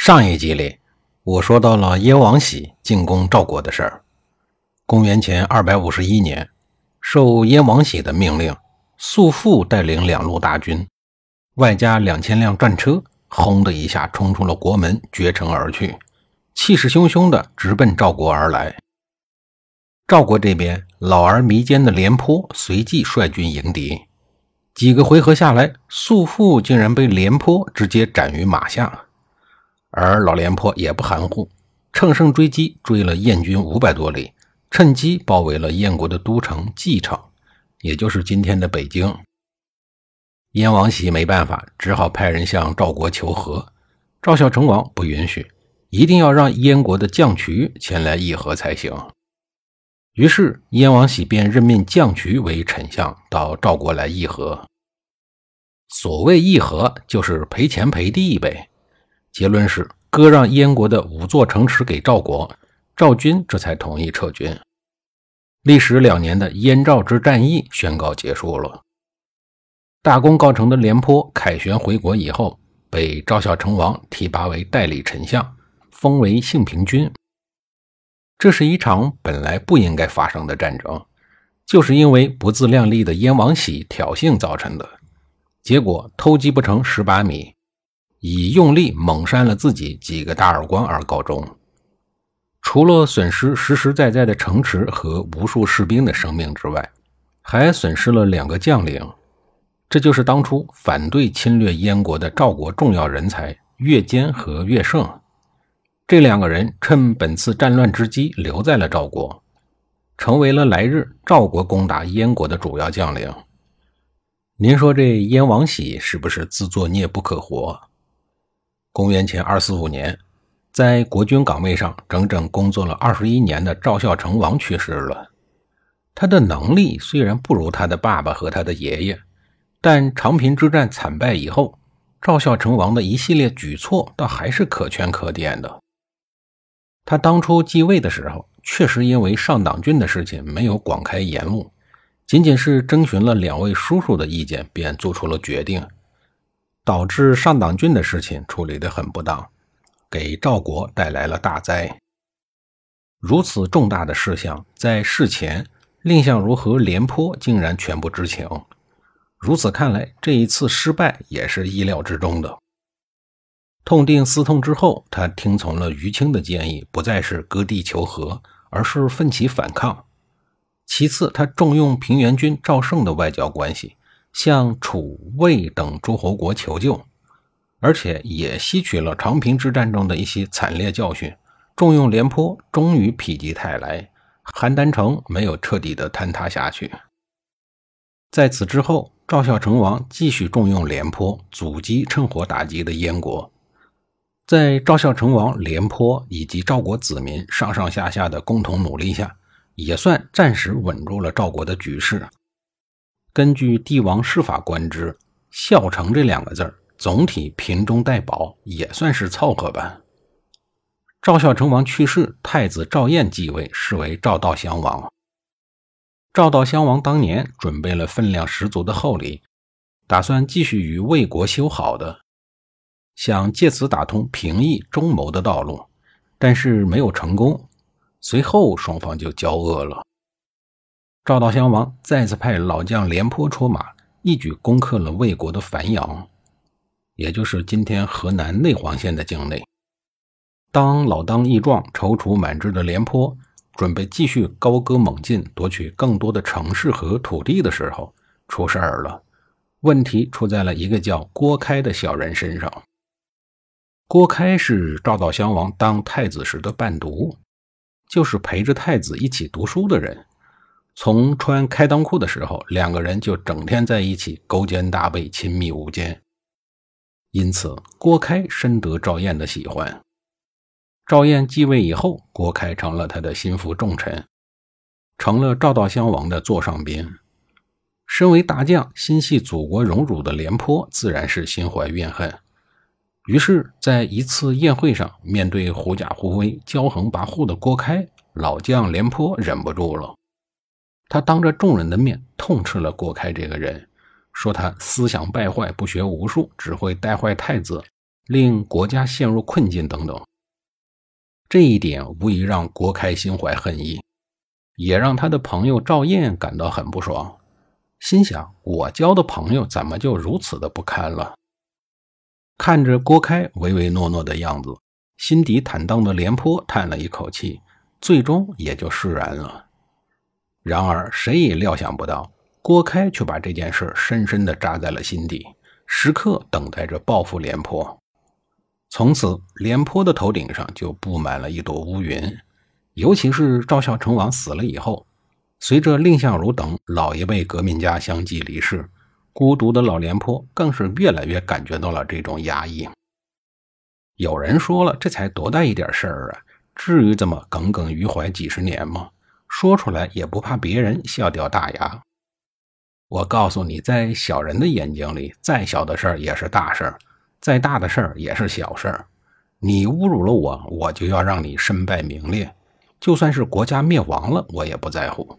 上一集里，我说到了燕王喜进攻赵国的事儿。公元前二百五十一年，受燕王喜的命令，素父带领两路大军，外加两千辆战车，轰的一下冲出了国门，绝城而去，气势汹汹的直奔赵国而来。赵国这边，老而弥坚的廉颇随即率军迎敌，几个回合下来，素父竟然被廉颇直接斩于马下。而老廉颇也不含糊，乘胜追击，追了燕军五百多里，趁机包围了燕国的都城蓟城，也就是今天的北京。燕王喜没办法，只好派人向赵国求和。赵孝成王不允许，一定要让燕国的将渠前来议和才行。于是燕王喜便任命将渠为丞相，到赵国来议和。所谓议和，就是赔钱赔地呗。结论是割让燕国的五座城池给赵国，赵军这才同意撤军。历时两年的燕赵之战役宣告结束了。大功告成的廉颇凯旋回国以后，被赵孝成王提拔为代理丞相，封为幸平君。这是一场本来不应该发生的战争，就是因为不自量力的燕王喜挑衅造成的。结果偷鸡不成蚀把米。以用力猛扇了自己几个大耳光而告终。除了损失实实在在的城池和无数士兵的生命之外，还损失了两个将领，这就是当初反对侵略燕国的赵国重要人才乐坚和乐胜。这两个人趁本次战乱之机留在了赵国，成为了来日赵国攻打燕国的主要将领。您说这燕王喜是不是自作孽不可活？公元前二四五年，在国军岗位上整整工作了二十一年的赵孝成王去世了。他的能力虽然不如他的爸爸和他的爷爷，但长平之战惨败以后，赵孝成王的一系列举措倒还是可圈可点的。他当初继位的时候，确实因为上党郡的事情没有广开言路，仅仅是征询了两位叔叔的意见，便做出了决定。导致上党郡的事情处理得很不当，给赵国带来了大灾。如此重大的事项，在事前，蔺相如和廉颇竟然全不知情。如此看来，这一次失败也是意料之中的。痛定思痛之后，他听从了于青的建议，不再是割地求和，而是奋起反抗。其次，他重用平原君赵胜的外交关系。向楚、魏等诸侯国求救，而且也吸取了长平之战中的一些惨烈教训，重用廉颇，终于否极泰来，邯郸城没有彻底的坍塌下去。在此之后，赵孝成王继续重用廉颇，阻击趁火打击的燕国。在赵孝成王、廉颇以及赵国子民上上下下的共同努力下，也算暂时稳住了赵国的局势。根据帝王世法观之，孝成这两个字儿，总体贫中带宝，也算是凑合吧。赵孝成王去世，太子赵彦继位，是为赵悼襄王。赵悼襄王当年准备了分量十足的厚礼，打算继续与魏国修好的，想借此打通平易中牟的道路，但是没有成功。随后双方就交恶了。赵悼襄王再次派老将廉颇出马，一举攻克了魏国的繁阳，也就是今天河南内黄县的境内。当老当益壮、踌躇满志的廉颇准备继续高歌猛进，夺取更多的城市和土地的时候，出事儿了。问题出在了一个叫郭开的小人身上。郭开是赵悼襄王当太子时的伴读，就是陪着太子一起读书的人。从穿开裆裤的时候，两个人就整天在一起勾肩搭背，亲密无间。因此郭开深得赵燕的喜欢。赵燕继位以后，郭开成了他的心腹重臣，成了赵悼襄王的座上宾。身为大将，心系祖国荣辱的廉颇自然是心怀怨恨。于是，在一次宴会上，面对狐假虎威、骄横跋扈的郭开，老将廉颇忍不住了。他当着众人的面痛斥了郭开这个人，说他思想败坏、不学无术，只会带坏太子，令国家陷入困境等等。这一点无疑让郭开心怀恨意，也让他的朋友赵燕感到很不爽。心想：我交的朋友怎么就如此的不堪了？看着郭开唯唯诺诺的样子，心底坦荡的廉颇叹了一口气，最终也就释然了。然而，谁也料想不到，郭开却把这件事深深的扎在了心底，时刻等待着报复廉颇。从此，廉颇的头顶上就布满了一朵乌云，尤其是赵孝成王死了以后。随着蔺相如等老一辈革命家相继离世，孤独的老廉颇更是越来越感觉到了这种压抑。有人说了，这才多大一点事儿啊，至于这么耿耿于怀几十年吗？说出来也不怕别人笑掉大牙。我告诉你，在小人的眼睛里，再小的事儿也是大事儿，再大的事儿也是小事儿。你侮辱了我，我就要让你身败名裂，就算是国家灭亡了，我也不在乎。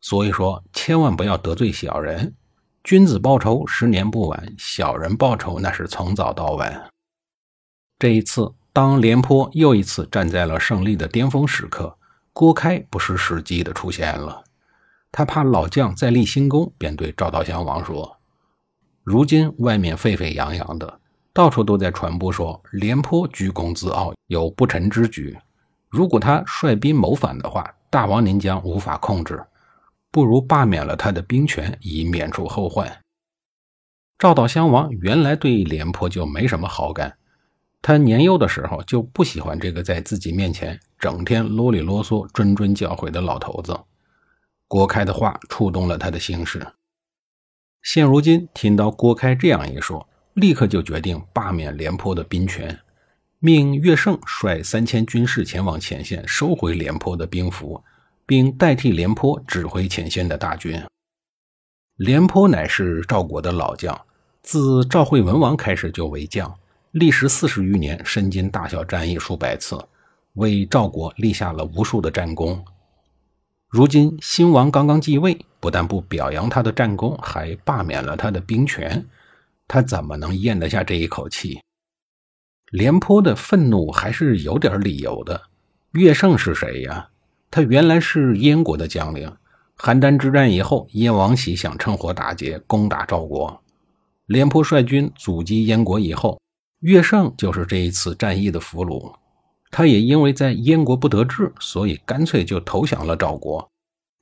所以说，千万不要得罪小人。君子报仇，十年不晚；小人报仇，那是从早到晚。这一次，当廉颇又一次站在了胜利的巅峰时刻，郭开不失时机的出现了。他怕老将再立新功，便对赵悼襄王说：“如今外面沸沸扬扬的，到处都在传播说廉颇居功自傲，有不臣之举。如果他率兵谋反的话，大王您将无法控制。”不如罢免了他的兵权，以免除后患。赵悼襄王原来对廉颇就没什么好感，他年幼的时候就不喜欢这个在自己面前整天啰里啰嗦、谆谆教诲的老头子。郭开的话触动了他的心事，现如今听到郭开这样一说，立刻就决定罢免廉颇的兵权，命乐胜率三千军士前往前线，收回廉颇的兵符。并代替廉颇指挥前线的大军。廉颇乃是赵国的老将，自赵惠文王开始就为将，历时四十余年，身经大小战役数百次，为赵国立下了无数的战功。如今新王刚刚继位，不但不表扬他的战功，还罢免了他的兵权，他怎么能咽得下这一口气？廉颇的愤怒还是有点理由的。乐胜是谁呀？他原来是燕国的将领，邯郸之战以后，燕王喜想趁火打劫，攻打赵国。廉颇率军阻击燕国以后，乐胜就是这一次战役的俘虏。他也因为在燕国不得志，所以干脆就投降了赵国。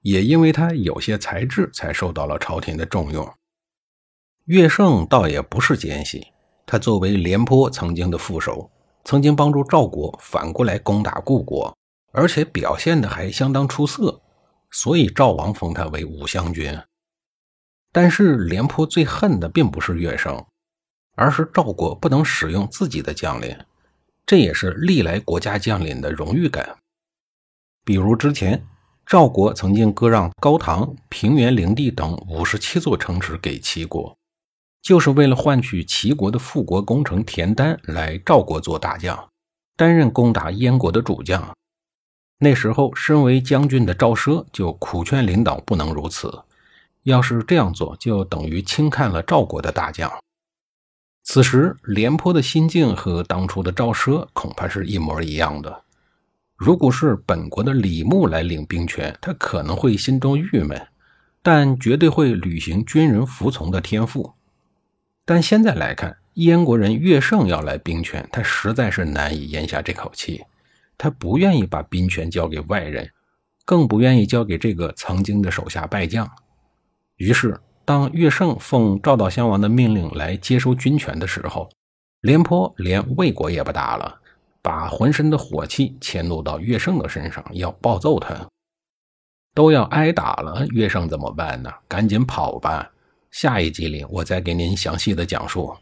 也因为他有些才智，才受到了朝廷的重用。乐胜倒也不是奸细，他作为廉颇曾经的副手，曾经帮助赵国反过来攻打故国。而且表现的还相当出色，所以赵王封他为武乡君。但是廉颇最恨的并不是乐胜，而是赵国不能使用自己的将领，这也是历来国家将领的荣誉感。比如之前赵国曾经割让高唐、平原灵地等五十七座城池给齐国，就是为了换取齐国的复国功臣田丹来赵国做大将，担任攻打燕国的主将。那时候，身为将军的赵奢就苦劝领导不能如此，要是这样做，就等于轻看了赵国的大将。此时，廉颇的心境和当初的赵奢恐怕是一模一样的。如果是本国的李牧来领兵权，他可能会心中郁闷，但绝对会履行军人服从的天赋。但现在来看，燕国人乐胜要来兵权，他实在是难以咽下这口气。他不愿意把兵权交给外人，更不愿意交给这个曾经的手下败将。于是，当乐胜奉赵悼襄王的命令来接收军权的时候，廉颇连魏国也不打了，把浑身的火气迁怒到乐胜的身上，要暴揍他。都要挨打了，乐胜怎么办呢？赶紧跑吧！下一集里，我再给您详细的讲述。